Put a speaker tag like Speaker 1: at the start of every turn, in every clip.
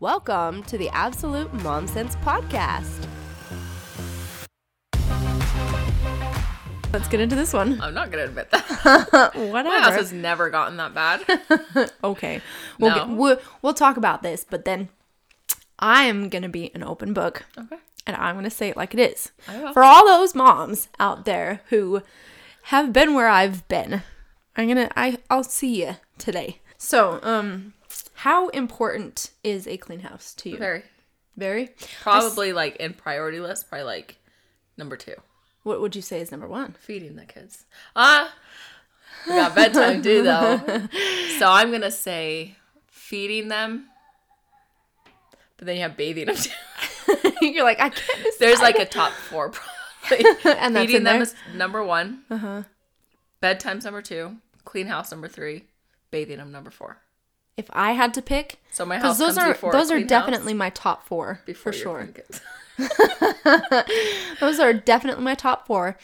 Speaker 1: Welcome to the Absolute Mom Sense Podcast. Let's get into this one.
Speaker 2: I'm not gonna admit that. Whatever. My house has never gotten that bad.
Speaker 1: Okay. We'll,
Speaker 2: No.
Speaker 1: get, we'll, we'll talk about this, but then I am going to be an open book.
Speaker 2: Okay.
Speaker 1: and I'm going to say it like it is. For all those moms out there who have been where I've been, I'm going to I I'll see you today. So, um how important is a clean house to you?
Speaker 2: Very.
Speaker 1: Very?
Speaker 2: Probably like in priority list, probably like number two.
Speaker 1: What would you say is number 1?
Speaker 2: Feeding the kids. Ah, we got bedtime too though. So I'm gonna say feeding them, but then you have bathing them too.
Speaker 1: You're like, I can't decide.
Speaker 2: There's like a top four probably.
Speaker 1: and that's
Speaker 2: feeding
Speaker 1: in
Speaker 2: them is number one. Uh-huh. Bedtime's number two. Clean house number three. Bathing them number four.
Speaker 1: If I had to pick
Speaker 2: So my house
Speaker 1: those
Speaker 2: comes
Speaker 1: are
Speaker 2: before
Speaker 1: those are definitely my top 4
Speaker 2: before
Speaker 1: for sure. Those are definitely my top four.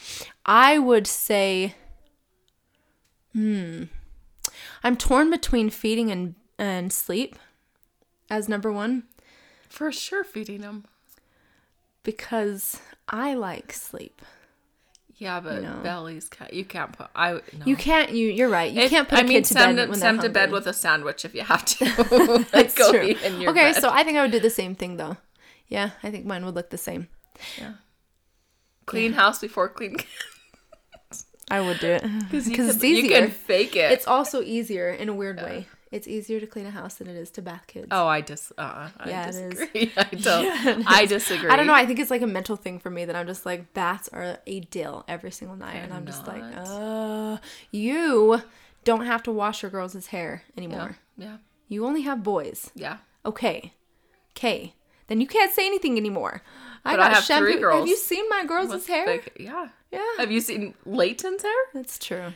Speaker 1: I would say, hmm, I'm torn between feeding and and sleep as number one
Speaker 2: For sure, feeding them.
Speaker 1: because I like sleep.
Speaker 2: Yeah, but
Speaker 1: know.
Speaker 2: bellies can't. You can't put. I no.
Speaker 1: You can't. You you're right. You
Speaker 2: If-
Speaker 1: can't put
Speaker 2: I
Speaker 1: a
Speaker 2: mean,
Speaker 1: kid to
Speaker 2: send
Speaker 1: bed
Speaker 2: send to bed with a sandwich if you have to. like
Speaker 1: That's
Speaker 2: go
Speaker 1: true.
Speaker 2: eat in your
Speaker 1: okay,
Speaker 2: bed.
Speaker 1: so I think I would do the same thing though. Yeah, I think mine would look the same. Yeah.
Speaker 2: Clean house before clean
Speaker 1: I would do it
Speaker 2: because
Speaker 1: it's
Speaker 2: You
Speaker 1: easier.
Speaker 2: can fake it.
Speaker 1: It's also easier in a weird way. It's easier to clean a house than it is to bath kids.
Speaker 2: oh, I dis. Uh, I
Speaker 1: Yeah, it is.
Speaker 2: disagree. I don't. I disagree.
Speaker 1: I don't know. I think it's like a mental thing for me that I'm just like baths are a deal every single night, and
Speaker 2: They're
Speaker 1: I'm just like,
Speaker 2: not.
Speaker 1: uh, you don't have to wash your girls' hair anymore.
Speaker 2: Yeah.
Speaker 1: You only have boys.
Speaker 2: Yeah.
Speaker 1: Okay, okay. Then you can't say anything anymore. I
Speaker 2: But
Speaker 1: got
Speaker 2: I have
Speaker 1: shampoo. Have you seen my girls' hair?
Speaker 2: big- Yeah.
Speaker 1: Yeah,
Speaker 2: Have you seen Leighton's hair?
Speaker 1: that's true.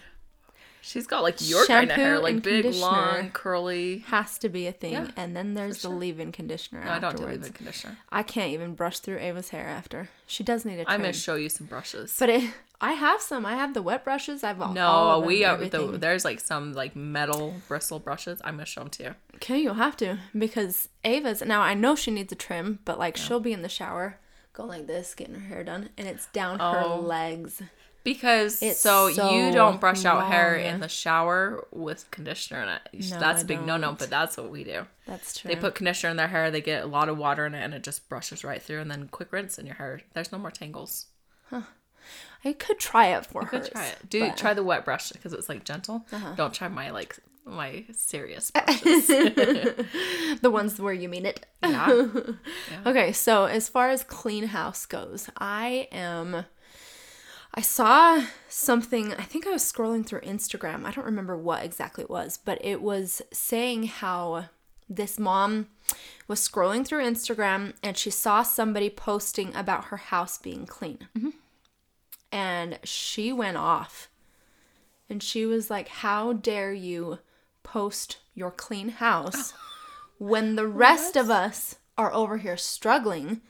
Speaker 2: She's got like your kind of hair, like big, long, curly.
Speaker 1: Has to be a thing,
Speaker 2: Yeah,
Speaker 1: and then there's the leave-in conditioner
Speaker 2: No, I don't do leave-in conditioner.
Speaker 1: I can't even brush through Ava's hair after. She does need a trim.
Speaker 2: I'm gonna show you some brushes.
Speaker 1: But it, I have some. I have the wet brushes. I've all
Speaker 2: no,
Speaker 1: them,
Speaker 2: we are. The, there's like some like metal bristle brushes. I'm gonna show them to you.
Speaker 1: Okay, you'll have to because Ava's now. I know she needs a trim, but like she'll be in the shower, go like this, getting her hair done, and it's down her
Speaker 2: Oh.
Speaker 1: legs.
Speaker 2: Because
Speaker 1: It's
Speaker 2: so,
Speaker 1: so
Speaker 2: you don't brush out hair in the shower with conditioner in it.
Speaker 1: No,
Speaker 2: that's
Speaker 1: I
Speaker 2: a big no no, but that's what we do.
Speaker 1: That's true.
Speaker 2: They put conditioner in their hair, they get a lot of water in it, and it just brushes right through, and then quick rinse in your hair. There's no more tangles. Huh.
Speaker 1: I could try it for her.
Speaker 2: Good, try it. Do try the wet brush because it's like gentle.
Speaker 1: Uh-huh.
Speaker 2: Don't try my like my serious brushes.
Speaker 1: The ones where you mean it.
Speaker 2: yeah.
Speaker 1: Okay, so as far as clean house goes, I am. I saw something, I think I was scrolling through Instagram. I don't remember what exactly it was, but it was saying how this mom was scrolling through Instagram and she saw somebody posting about her house being clean. Mm-hmm. And she went off. And she was like, How dare you post your clean house when the rest of us are over here struggling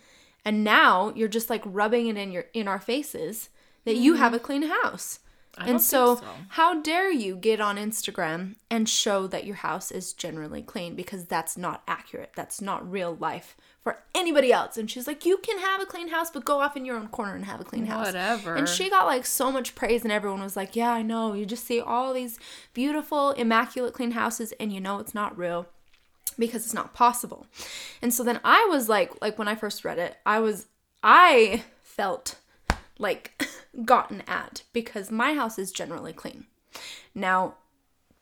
Speaker 1: and now you're just like rubbing it in your in our faces that you have mm-hmm. a clean house.
Speaker 2: don't
Speaker 1: and so,
Speaker 2: so.
Speaker 1: how dare you get on Instagram and show that your house is generally clean because that's not accurate. That's not real life for anybody else. And she's like, "You can have a clean house, but go off in your own corner and have a clean house."
Speaker 2: Whatever.
Speaker 1: And she got like so much praise and everyone was like, "Yeah, I know. You just see all these beautiful, immaculate clean houses and you know it's not real." because it's not possible. And so then I was like like when I first read it, I was I felt like gotten at because my house is generally clean. Now,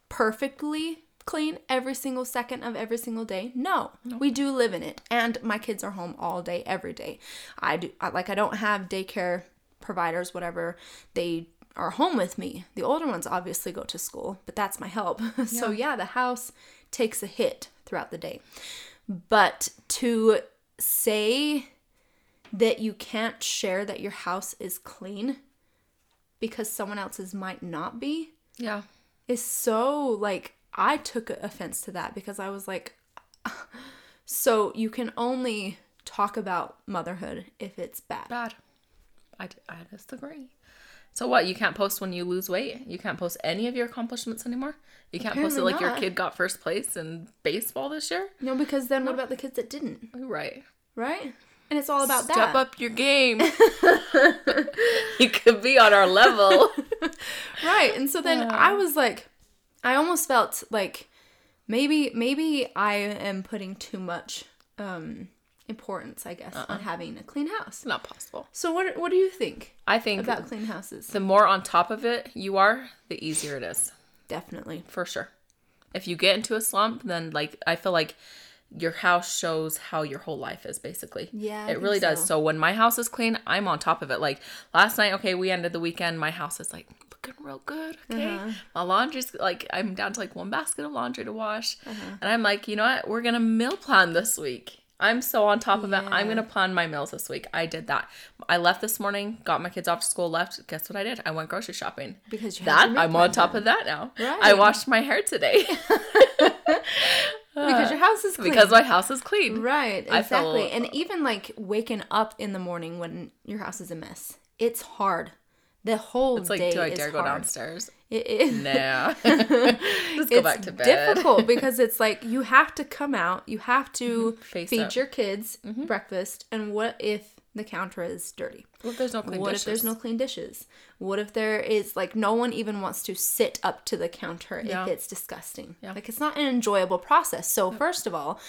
Speaker 1: perfectly clean every single second of every single day? No. We do live in it and my kids are home all day every day. I do I- like I don't have daycare providers whatever. They are home with me. The older ones obviously go to school, but that's my help. so yeah, the house takes a hit throughout the day. But to say that you can't share that your house is clean because someone else's might not be
Speaker 2: Yeah.
Speaker 1: is so like I took offense to that because I was like so you can only talk about motherhood if it's bad.
Speaker 2: Bad. I, I disagree. So what? You can't post when you lose weight. You can't post any of your accomplishments anymore. You can't post it
Speaker 1: Apparently
Speaker 2: like your kid got first place in baseball this year.
Speaker 1: No, because then what about the kids that didn't?
Speaker 2: Right.
Speaker 1: Right? And it's all about
Speaker 2: Step
Speaker 1: that.
Speaker 2: Step up your game. you could be on our level.
Speaker 1: Right. And so then I was like, I almost felt like maybe maybe I am putting too much um importance, I guess,
Speaker 2: Uh-uh.
Speaker 1: on having a clean house.
Speaker 2: Not possible.
Speaker 1: So what what do you think
Speaker 2: I think
Speaker 1: about clean houses?
Speaker 2: the more on top of it you are, the easier it is.
Speaker 1: Definitely.
Speaker 2: For sure. If you get into a slump, then like I feel like your house shows how your whole life is basically.
Speaker 1: Yeah, I
Speaker 2: It really does.
Speaker 1: so.
Speaker 2: So when my house is clean, I'm on top of it. Like last night, okay, we ended the weekend, my house is like looking real good. Okay.
Speaker 1: Uh-huh.
Speaker 2: My laundry's like I'm down to like one basket of laundry to wash.
Speaker 1: Uh-huh.
Speaker 2: And I'm like, you know what? We're gonna meal plan this week. I'm so on top of it. I'm gonna plan my meals this week. I did that. I left this morning, got my kids off to school, left. Guess what I did? I went grocery shopping.
Speaker 1: Because
Speaker 2: That I'm on top of that now.
Speaker 1: Right.
Speaker 2: I washed my hair today
Speaker 1: because your house is clean.
Speaker 2: because my house is clean.
Speaker 1: Right, exactly.
Speaker 2: feel-
Speaker 1: and uh, even like waking up in the morning when your house is a mess, it's hard. The whole
Speaker 2: It's like,
Speaker 1: day
Speaker 2: do I dare go
Speaker 1: hard.
Speaker 2: downstairs?
Speaker 1: It is.
Speaker 2: Nah. Let's go
Speaker 1: it's
Speaker 2: back to bed.
Speaker 1: difficult because it's like you have to come out, you have to mm-hmm.
Speaker 2: Face
Speaker 1: feed
Speaker 2: up.
Speaker 1: your kids mm-hmm. breakfast, and what if the counter is dirty?
Speaker 2: What if there's no clean
Speaker 1: what
Speaker 2: dishes?
Speaker 1: if there's no clean dishes? What if there is like no one even wants to sit up to the counter
Speaker 2: Yeah.
Speaker 1: if it's disgusting?
Speaker 2: Yeah.
Speaker 1: Like it's not an enjoyable process. So first of all,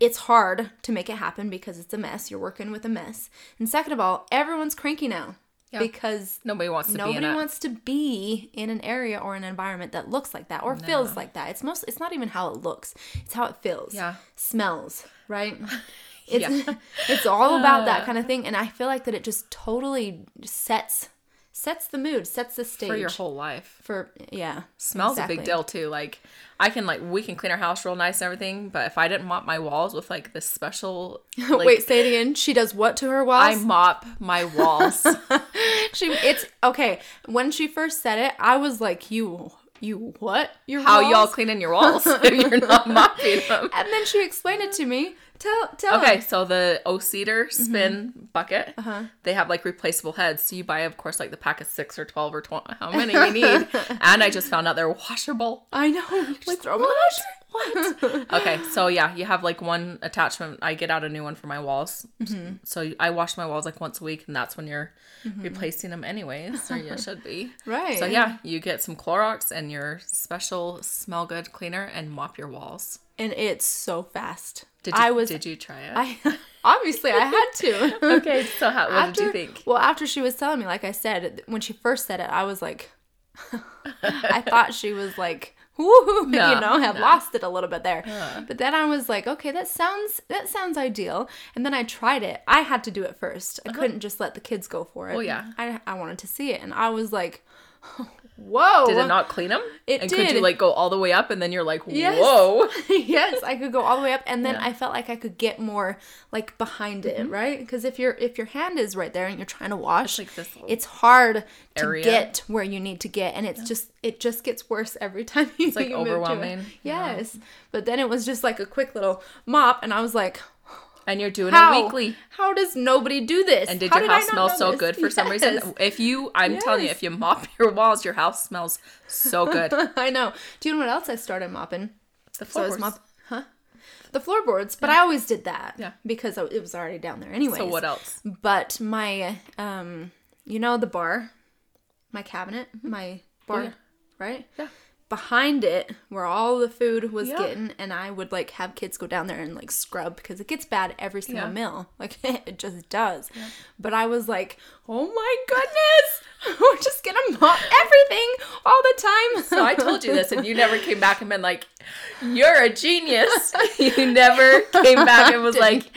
Speaker 1: it's hard to make it happen because it's a mess. You're working with a mess. And second of all, everyone's cranky now
Speaker 2: Yeah.
Speaker 1: because
Speaker 2: Nobody wants to be
Speaker 1: nobody
Speaker 2: in it.
Speaker 1: wants to be in an area or an environment that looks like that or feels like that. It's most it's not even how it looks. It's how it feels.
Speaker 2: Yeah.
Speaker 1: Smells, right? It's
Speaker 2: Yeah.
Speaker 1: it's all about that uh. kind of thing and I feel like that it just totally sets sets the mood, sets the stage
Speaker 2: for your whole life.
Speaker 1: for yeah.
Speaker 2: Smells a big deal too. Like I can like we can clean our house real nice and everything, but if I didn't mop my walls with like this special like,
Speaker 1: Wait, say it again. She does what to her walls?
Speaker 2: I mop my walls.
Speaker 1: she it's okay. When she first said it, I was like, "You you what? Your
Speaker 2: How
Speaker 1: walls?
Speaker 2: y'all cleaning your walls if you're not mopping them?
Speaker 1: And then she explained it to me. Tell tell
Speaker 2: Okay, so the O Cedar spin bucket,
Speaker 1: Uh-huh.
Speaker 2: they have like replaceable heads. So you buy, of course, like the pack of six or twelve or twenty, how many you need. and I just found out they're washable.
Speaker 1: I know. You just throw them in the washer.
Speaker 2: What? okay, so yeah, you have like one attachment. I get out a new one for my walls.
Speaker 1: Mm-hmm.
Speaker 2: So I wash my walls like once a week, and that's when you're replacing them anyways, or you should be.
Speaker 1: Right.
Speaker 2: So yeah, you get some Clorox and your special smell good cleaner and mop your walls.
Speaker 1: And it's so fast.
Speaker 2: Did you,
Speaker 1: I was
Speaker 2: did you try it?
Speaker 1: I obviously I had to.
Speaker 2: okay, so how, what
Speaker 1: after,
Speaker 2: did you think?
Speaker 1: Well, after she was telling me, like I said, when she first said it, I was like, I thought she was like,
Speaker 2: No,
Speaker 1: you know, had
Speaker 2: no.
Speaker 1: lost it a little bit there. But then I was like, okay, that sounds that sounds ideal. And then I tried it. I had to do it first. I couldn't just let the kids go for it.
Speaker 2: Uh-huh. Well, yeah.
Speaker 1: I I wanted to see it, and I was like, whoa.
Speaker 2: Did it not clean them?
Speaker 1: It
Speaker 2: and could you like go all the way up and then you're like, whoa.
Speaker 1: yes, I could go all the way up, and then
Speaker 2: Yeah.
Speaker 1: I felt like I could get more like behind it, mm-hmm. right? Because if your if your hand is right there and you're trying to wash,
Speaker 2: like this
Speaker 1: it's hard to
Speaker 2: area.
Speaker 1: get where you need to get, and it's just it just gets worse every time you. It's
Speaker 2: like, overwhelming. Yeah.
Speaker 1: Yes, but then it was just like a quick little mop, and I was like,
Speaker 2: And you're doing
Speaker 1: how
Speaker 2: it weekly.
Speaker 1: How does nobody do this?
Speaker 2: And did
Speaker 1: How
Speaker 2: your
Speaker 1: I
Speaker 2: house smell so
Speaker 1: this?
Speaker 2: good for some reason? If you, I'm telling you, if you mop your walls, your house smells so good.
Speaker 1: I know. Do you know what else I started mopping?
Speaker 2: The
Speaker 1: So
Speaker 2: floorboards.
Speaker 1: mop, huh? The floorboards, but I always did that.
Speaker 2: Yeah.
Speaker 1: Because it was already down there anyway.
Speaker 2: So what else?
Speaker 1: But my, um, you know, the bar, my cabinet, my bar,
Speaker 2: Mm-hmm. Yeah.
Speaker 1: right?
Speaker 2: Yeah.
Speaker 1: Behind it, where all the food was
Speaker 2: Yeah.
Speaker 1: getting, and I would like have kids go down there and like scrub because it gets bad every single
Speaker 2: Yeah.
Speaker 1: meal. Like it just does. But I was like, oh my goodness, we're just gonna mop everything all the time.
Speaker 2: So I told you this, and you never came back and been like, "You're a genius." you never came back and was like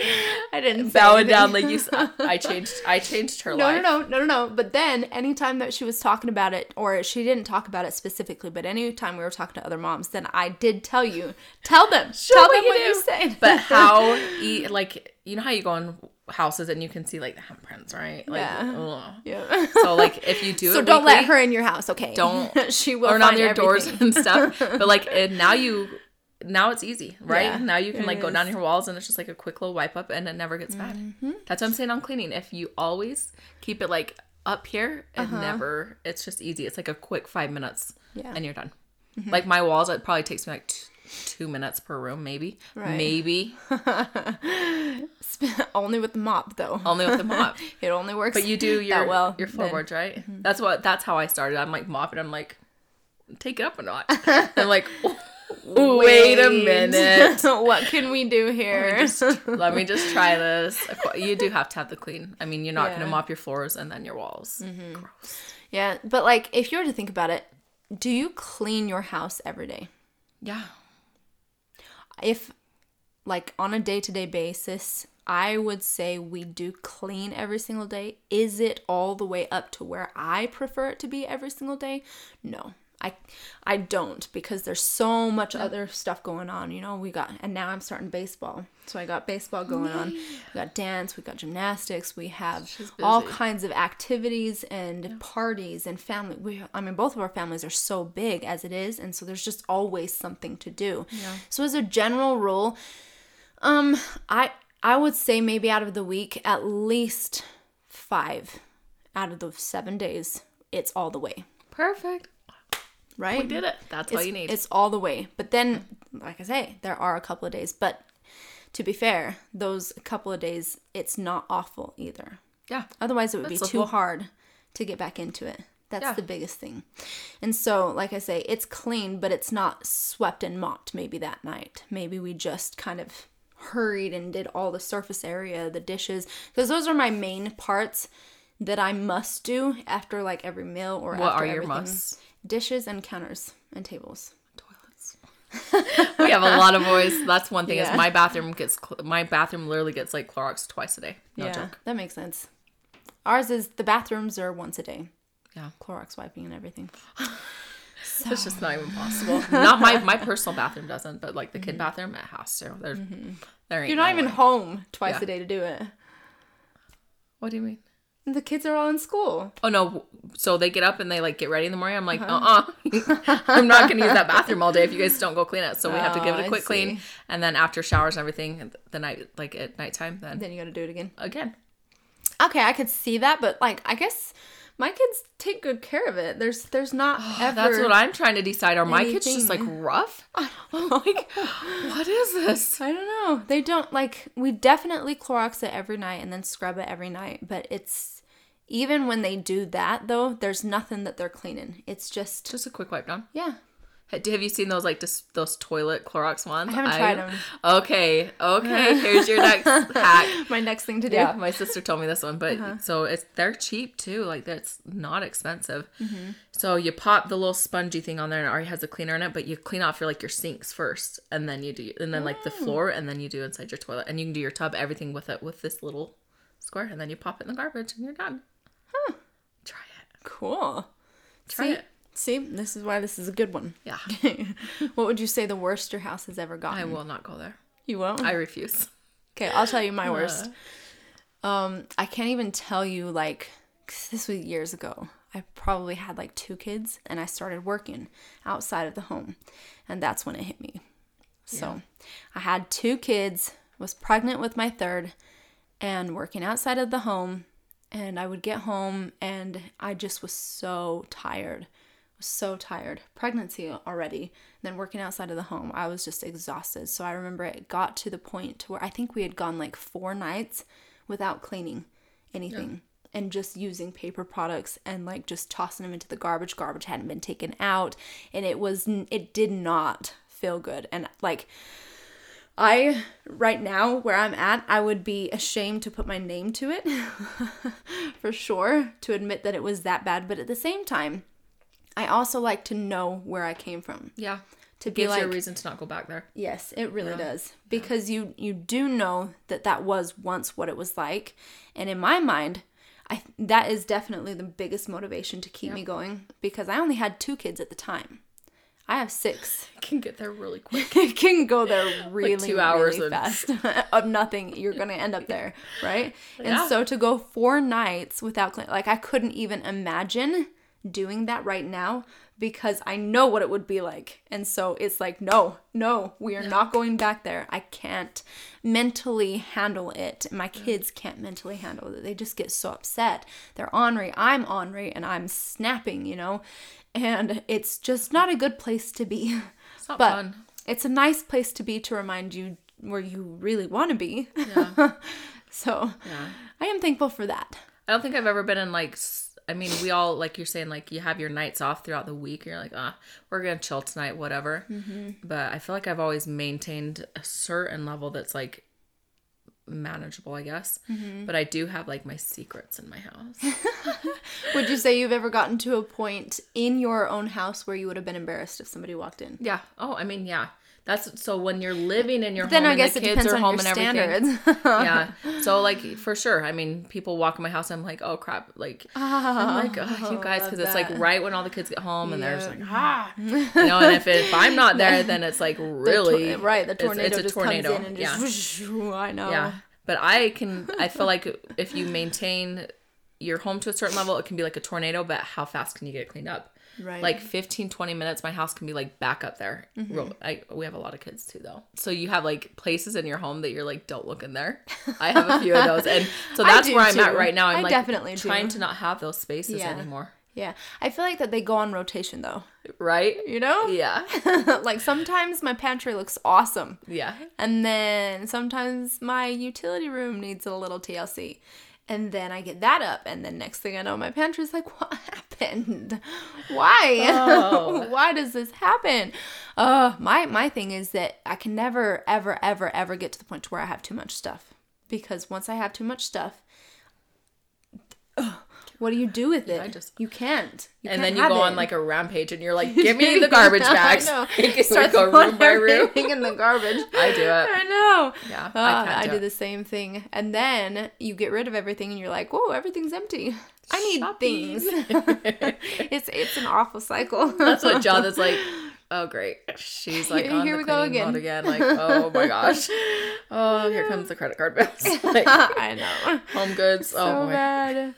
Speaker 1: I didn't say
Speaker 2: bowing down like you. I changed. I changed her
Speaker 1: No,
Speaker 2: life.
Speaker 1: no, no, no, no, no. But then, anytime that she was talking about it, or she didn't talk about it specifically, but anytime we were talking to other moms, then I did tell you, tell them, tell
Speaker 2: what
Speaker 1: them
Speaker 2: you
Speaker 1: what
Speaker 2: do.
Speaker 1: you said.
Speaker 2: But how? E- like you know how you go in houses and you can see like the handprints, right? Like,
Speaker 1: Yeah.
Speaker 2: ugh.
Speaker 1: yeah.
Speaker 2: So like if you do
Speaker 1: So
Speaker 2: it
Speaker 1: don't let her in your house, okay?
Speaker 2: Don't-
Speaker 1: she will
Speaker 2: or on your doors and stuff. But like and now you now it's easy, right?
Speaker 1: Yeah,
Speaker 2: now you can
Speaker 1: it
Speaker 2: like go down your walls and it's just like a quick little wipe up and it never gets bad.
Speaker 1: Mm-hmm.
Speaker 2: That's what I'm saying on cleaning. If you always keep it like up here, it never. It's just easy. It's like a quick five minutes,
Speaker 1: Yeah.
Speaker 2: and you're done. Like my walls, it probably takes me like t- two minutes per room, maybe,
Speaker 1: Right.
Speaker 2: maybe
Speaker 1: only with the mop though.
Speaker 2: only with the mop.
Speaker 1: It only works.
Speaker 2: But you do your
Speaker 1: well.
Speaker 2: your
Speaker 1: then.
Speaker 2: floorboards, right? Mm-hmm. That's what. That's how I started. I'm like mopping. I'm like, take it up a notch. I'm like, wait a minute.
Speaker 1: what can we do here?
Speaker 2: Let me just try this. You do have to have the clean. I mean, you're not
Speaker 1: Yeah.
Speaker 2: gonna mop your floors and then your walls. Mm-hmm. Gross.
Speaker 1: yeah, but like if you were to think about it, do you clean your house every day?
Speaker 2: Yeah.
Speaker 1: If like on a day-to-day basis i would say we do clean every single day. Is it all the way up to where i prefer it to be every single day? No i i don't because there's so much other stuff going on you know we got and now i'm starting baseball. So i got baseball going on. We got dance we got gymnastics we have all kinds of activities and parties and family. We i mean both of our families are so big as it is and so there's just always something to do. So as a general rule um i i would say maybe out of the week at least five out of the seven days it's all the way.
Speaker 2: Perfect.
Speaker 1: Right
Speaker 2: We did it. That's all you need.
Speaker 1: It's all the way. But then, like I say, there are a couple of days. But to be fair, those couple of days, it's not awful either.
Speaker 2: yeah.
Speaker 1: Otherwise, it would
Speaker 2: That's
Speaker 1: be too
Speaker 2: livable.
Speaker 1: hard to get back into it. That's
Speaker 2: Yeah.
Speaker 1: the biggest thing. And so, like I say, it's clean, but it's not swept and mopped maybe that night. Maybe we just kind of hurried and did all the surface area, the dishes, because those are my main parts that I must do after like every meal or
Speaker 2: What
Speaker 1: after
Speaker 2: are your
Speaker 1: everything.
Speaker 2: musts?
Speaker 1: Dishes and counters and tables.
Speaker 2: Toilets. we have a lot of boys. That's one thing
Speaker 1: Yeah.
Speaker 2: is my bathroom gets my bathroom literally gets like Clorox twice a day. No
Speaker 1: yeah,
Speaker 2: joke.
Speaker 1: that makes sense. Ours is the bathrooms are once a day.
Speaker 2: Yeah.
Speaker 1: Clorox wiping and everything.
Speaker 2: It's just not even possible. not my my personal bathroom doesn't, but like the kid bathroom, it has to. There, there ain't
Speaker 1: Mm-hmm. You're not
Speaker 2: no
Speaker 1: even
Speaker 2: way.
Speaker 1: home twice
Speaker 2: Yeah.
Speaker 1: a day to do it.
Speaker 2: What do you mean?
Speaker 1: The kids are all in school.
Speaker 2: Oh no! So they get up and they like get ready in the morning. I'm like, uh,
Speaker 1: Uh-huh.
Speaker 2: uh I'm not gonna use that bathroom all day if you guys don't go clean it. So we have to give
Speaker 1: Oh,
Speaker 2: it a quick clean, and then after showers and everything, the night like at nighttime, then
Speaker 1: Then you got to do it again.
Speaker 2: again.
Speaker 1: Okay, I could see that, but like I guess my kids take good care of it. There's there's not ever.
Speaker 2: That's what I'm trying to decide. Are my kids just like rough? I'm like, what is this?
Speaker 1: I don't know. They don't like we definitely Clorox it every night and then scrub it every night, but it's even when they do that though, there's nothing that they're cleaning. It's just
Speaker 2: Just a quick wipe down.
Speaker 1: yeah.
Speaker 2: Have you seen those like just those toilet Clorox ones?
Speaker 1: I haven't tried 'em.
Speaker 2: Okay, okay. Here's your next hack.
Speaker 1: My next thing to do.
Speaker 2: Yeah, my sister told me this one, but
Speaker 1: Uh-huh.
Speaker 2: so it's they're cheap too. Like that's not expensive.
Speaker 1: Mm-hmm.
Speaker 2: So you pop the little spongy thing on there, and it already has a cleaner in it. But you clean off your like your sinks first, and then you do, and then like the
Speaker 1: Oh.
Speaker 2: floor, and then you do inside your toilet, and you can do your tub, everything with it with this little square, and then you pop it in the garbage, and you're done. Huh? Try it.
Speaker 1: Cool.
Speaker 2: Try
Speaker 1: see,
Speaker 2: it.
Speaker 1: See, this is why this is a good one.
Speaker 2: Yeah.
Speaker 1: what would you say the worst your house has ever gotten?
Speaker 2: I will not go there.
Speaker 1: You won't?
Speaker 2: I refuse.
Speaker 1: Okay, I'll tell you my worst. Um, I can't even tell you like 'cause this was years ago. I probably had like two kids and I started working outside of the home. And that's when it hit me. So, I had two kids, was pregnant with my third and working outside of the home and I would get home and I just was so tired. Was so tired. Pregnancy already, then working outside of the home. I was just exhausted. So I remember it got to the point to where I think we had gone like 4 nights without cleaning anything and just using paper products and like just tossing them into the garbage. Garbage hadn't been taken out and it was it did not feel good. And like I right now where I'm at, I would be ashamed to put my name to it for sure to admit that it was that bad, but at the same time, I also like to know where I came from.
Speaker 2: Yeah.
Speaker 1: To be
Speaker 2: Gives
Speaker 1: like
Speaker 2: you a reason to not go back there.
Speaker 1: Yes, it really does. Because you you do know that that was once what it was like, and in my mind, I that is definitely the biggest motivation to keep me going because I only had two kids at the time. I have six.
Speaker 2: can get there really quick.
Speaker 1: it can go there really,
Speaker 2: two hours
Speaker 1: really
Speaker 2: and-
Speaker 1: fast of nothing. You're gonna end up there, right?
Speaker 2: Yeah.
Speaker 1: And so to go four nights without clean, like I couldn't even imagine doing that right now because I know what it would be like. And so it's like, no, no, we are not going back there. I can't mentally handle it. My kids can't mentally handle it. They just get so upset. They're ornery. I'm ornery and I'm snapping, you know? And it's just not a good place to be.
Speaker 2: It's not
Speaker 1: But
Speaker 2: fun.
Speaker 1: it's a nice place to be to remind you where you really want to be.
Speaker 2: Yeah.
Speaker 1: so
Speaker 2: Yeah.
Speaker 1: I am thankful for that.
Speaker 2: I don't think I've ever been in like. I mean, we all like you're saying like you have your nights off throughout the week. And you're like, ah, we're gonna chill tonight, whatever. But I feel like I've always maintained a certain level that's like manageable, I guess. Mm-hmm. But I do have like my secrets in my house.
Speaker 1: Would you say you've ever gotten to a point in your own house where you would have been embarrassed if somebody walked in?
Speaker 2: yeah. Oh, I mean, yeah. That's so when you're living in your
Speaker 1: Then
Speaker 2: home
Speaker 1: I
Speaker 2: and the kids are home and everything.
Speaker 1: standards.
Speaker 2: yeah. So like for sure. I mean, people walk in my house. I'm like, oh crap. Like I'm like, oh, you guys, because it's like right when all the kids get home, and they're just like, ah, you know. And if, it, if I'm not there, then it's like really
Speaker 1: The tor- right, the
Speaker 2: it's-
Speaker 1: tornado
Speaker 2: it's a
Speaker 1: just
Speaker 2: tornado.
Speaker 1: comes in and just
Speaker 2: yeah.
Speaker 1: whoosh, I know.
Speaker 2: Yeah. But I can. I feel like if you maintain your home to a certain level, it can be like a tornado. But how fast can you get it cleaned up?
Speaker 1: Right.
Speaker 2: Like 15, 20 minutes, my house can be like back up there.
Speaker 1: Mm-hmm.
Speaker 2: Real, I, we have a lot of kids too, though. So you have like places in your home that you're like, don't look in there. I have a few of those, and so that's
Speaker 1: do
Speaker 2: where I'm at right now. I'm
Speaker 1: I
Speaker 2: like
Speaker 1: definitely do.
Speaker 2: trying to not have those spaces
Speaker 1: Yeah.
Speaker 2: anymore.
Speaker 1: Yeah. I feel like that they go on rotation though.
Speaker 2: Right?
Speaker 1: You know?
Speaker 2: Yeah.
Speaker 1: like sometimes my pantry looks awesome.
Speaker 2: Yeah.
Speaker 1: And then sometimes my utility room needs a little TLC. And then I get that up, and then next thing I know, my pantry's like, "What happened? Why?
Speaker 2: Oh.
Speaker 1: Why does this happen?" Uh, my my thing is that I can never, ever, ever, ever get to the point to where I have too much stuff, because once I have too much stuff, ugh, what do you do with it?
Speaker 2: I just-
Speaker 1: you can't. You
Speaker 2: and
Speaker 1: can't
Speaker 2: then you go
Speaker 1: it.
Speaker 2: on like a rampage, and you're like, "Give me the garbage bags."
Speaker 1: I know. Start
Speaker 2: go room by room.
Speaker 1: in the garbage.
Speaker 2: I do it.
Speaker 1: I know.
Speaker 2: Yeah,
Speaker 1: Uh,
Speaker 2: I do
Speaker 1: do the same thing. And then you get rid of everything and you're like, whoa, everything's empty. I need
Speaker 2: Shopping.
Speaker 1: things. it's it's an awful cycle.
Speaker 2: That's what John is like. Oh great, she's like
Speaker 1: Here-
Speaker 2: on
Speaker 1: here
Speaker 2: the
Speaker 1: we go again.
Speaker 2: again. Like, oh my gosh, oh here comes the credit card bills. like,
Speaker 1: I know.
Speaker 2: home goods.
Speaker 1: So
Speaker 2: oh boy.
Speaker 1: bad.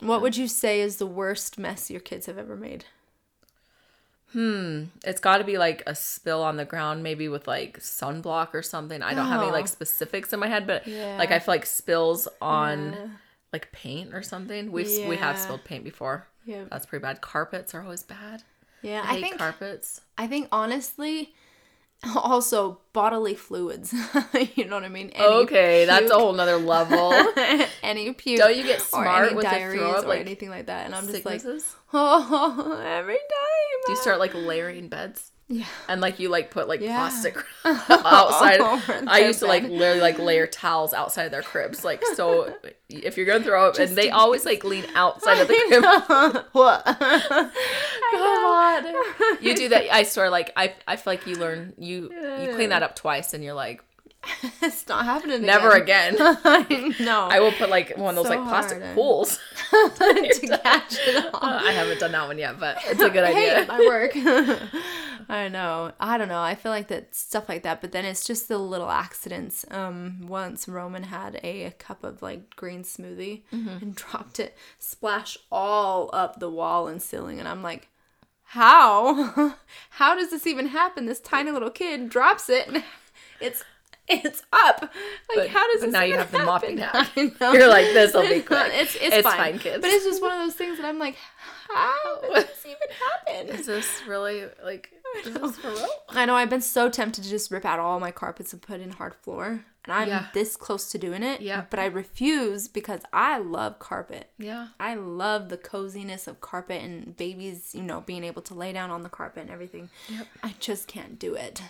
Speaker 1: What would you say is the worst mess your kids have ever made?
Speaker 2: Hmm. It's got to be like a spill on the ground, maybe with like sunblock or something. I don't have any
Speaker 1: Oh.
Speaker 2: like specifics in my head, but
Speaker 1: Yeah.
Speaker 2: like I feel like spills on
Speaker 1: Yeah.
Speaker 2: like paint or something. We've we have spilled paint before.
Speaker 1: Yeah.
Speaker 2: That's pretty bad. Carpets are always bad.
Speaker 1: Yeah,
Speaker 2: I,
Speaker 1: I
Speaker 2: hate
Speaker 1: think
Speaker 2: carpets.
Speaker 1: I think honestly also bodily fluids. you know what I mean? Any
Speaker 2: Okay, that's a whole nother level.
Speaker 1: any puke.
Speaker 2: Don't you get smart with
Speaker 1: diaries
Speaker 2: throw up,
Speaker 1: or
Speaker 2: like,
Speaker 1: anything like that. And I'm just like, oh, every time.
Speaker 2: Do you uh, start like layering beds?
Speaker 1: Yeah.
Speaker 2: And like you like put like
Speaker 1: Yeah.
Speaker 2: plastic outside.
Speaker 1: Oh, Over
Speaker 2: I used to like literally like layer towels outside their cribs. Like so if you're gonna throw up and they always like lean outside of the crib.
Speaker 1: what?
Speaker 2: Come on. You do that I swear like I I feel like you learn you you clean that up twice and you're like
Speaker 1: it's not happening.
Speaker 2: never again.
Speaker 1: no.
Speaker 2: I will put like one of those
Speaker 1: So
Speaker 2: like plastic
Speaker 1: hard.
Speaker 2: pools.
Speaker 1: to catch it all.
Speaker 2: I haven't done that one yet, but it's a good idea.
Speaker 1: might work. I know. I don't know. I feel like that stuff like that, but then it's just the little accidents. Um, once Roman had a cup of like green smoothie
Speaker 2: Mm-hmm.
Speaker 1: and dropped it, splash all up the wall and ceiling, and I'm like, how? how does this even happen? This tiny little kid drops it, and it's it's up. Like,
Speaker 2: But-
Speaker 1: how does
Speaker 2: but
Speaker 1: this
Speaker 2: now you have the mopping
Speaker 1: happen?
Speaker 2: hack.
Speaker 1: I know.
Speaker 2: You're like, "This'll be
Speaker 1: It's
Speaker 2: quick.
Speaker 1: It's, it's,
Speaker 2: It's
Speaker 1: fine.
Speaker 2: fine, kids.
Speaker 1: But it's just one of those things that I'm like, how did this even happen?
Speaker 2: Is this really like is this for real?
Speaker 1: I know I've been so tempted to just rip out all my carpets and put in hard floor. And I'm
Speaker 2: Yeah.
Speaker 1: this close to doing it.
Speaker 2: Yeah.
Speaker 1: But I refuse because I love carpet.
Speaker 2: Yeah.
Speaker 1: I love the coziness of carpet and babies, you know, being able to lay down on the carpet and everything.
Speaker 2: Yep.
Speaker 1: I just can't do it.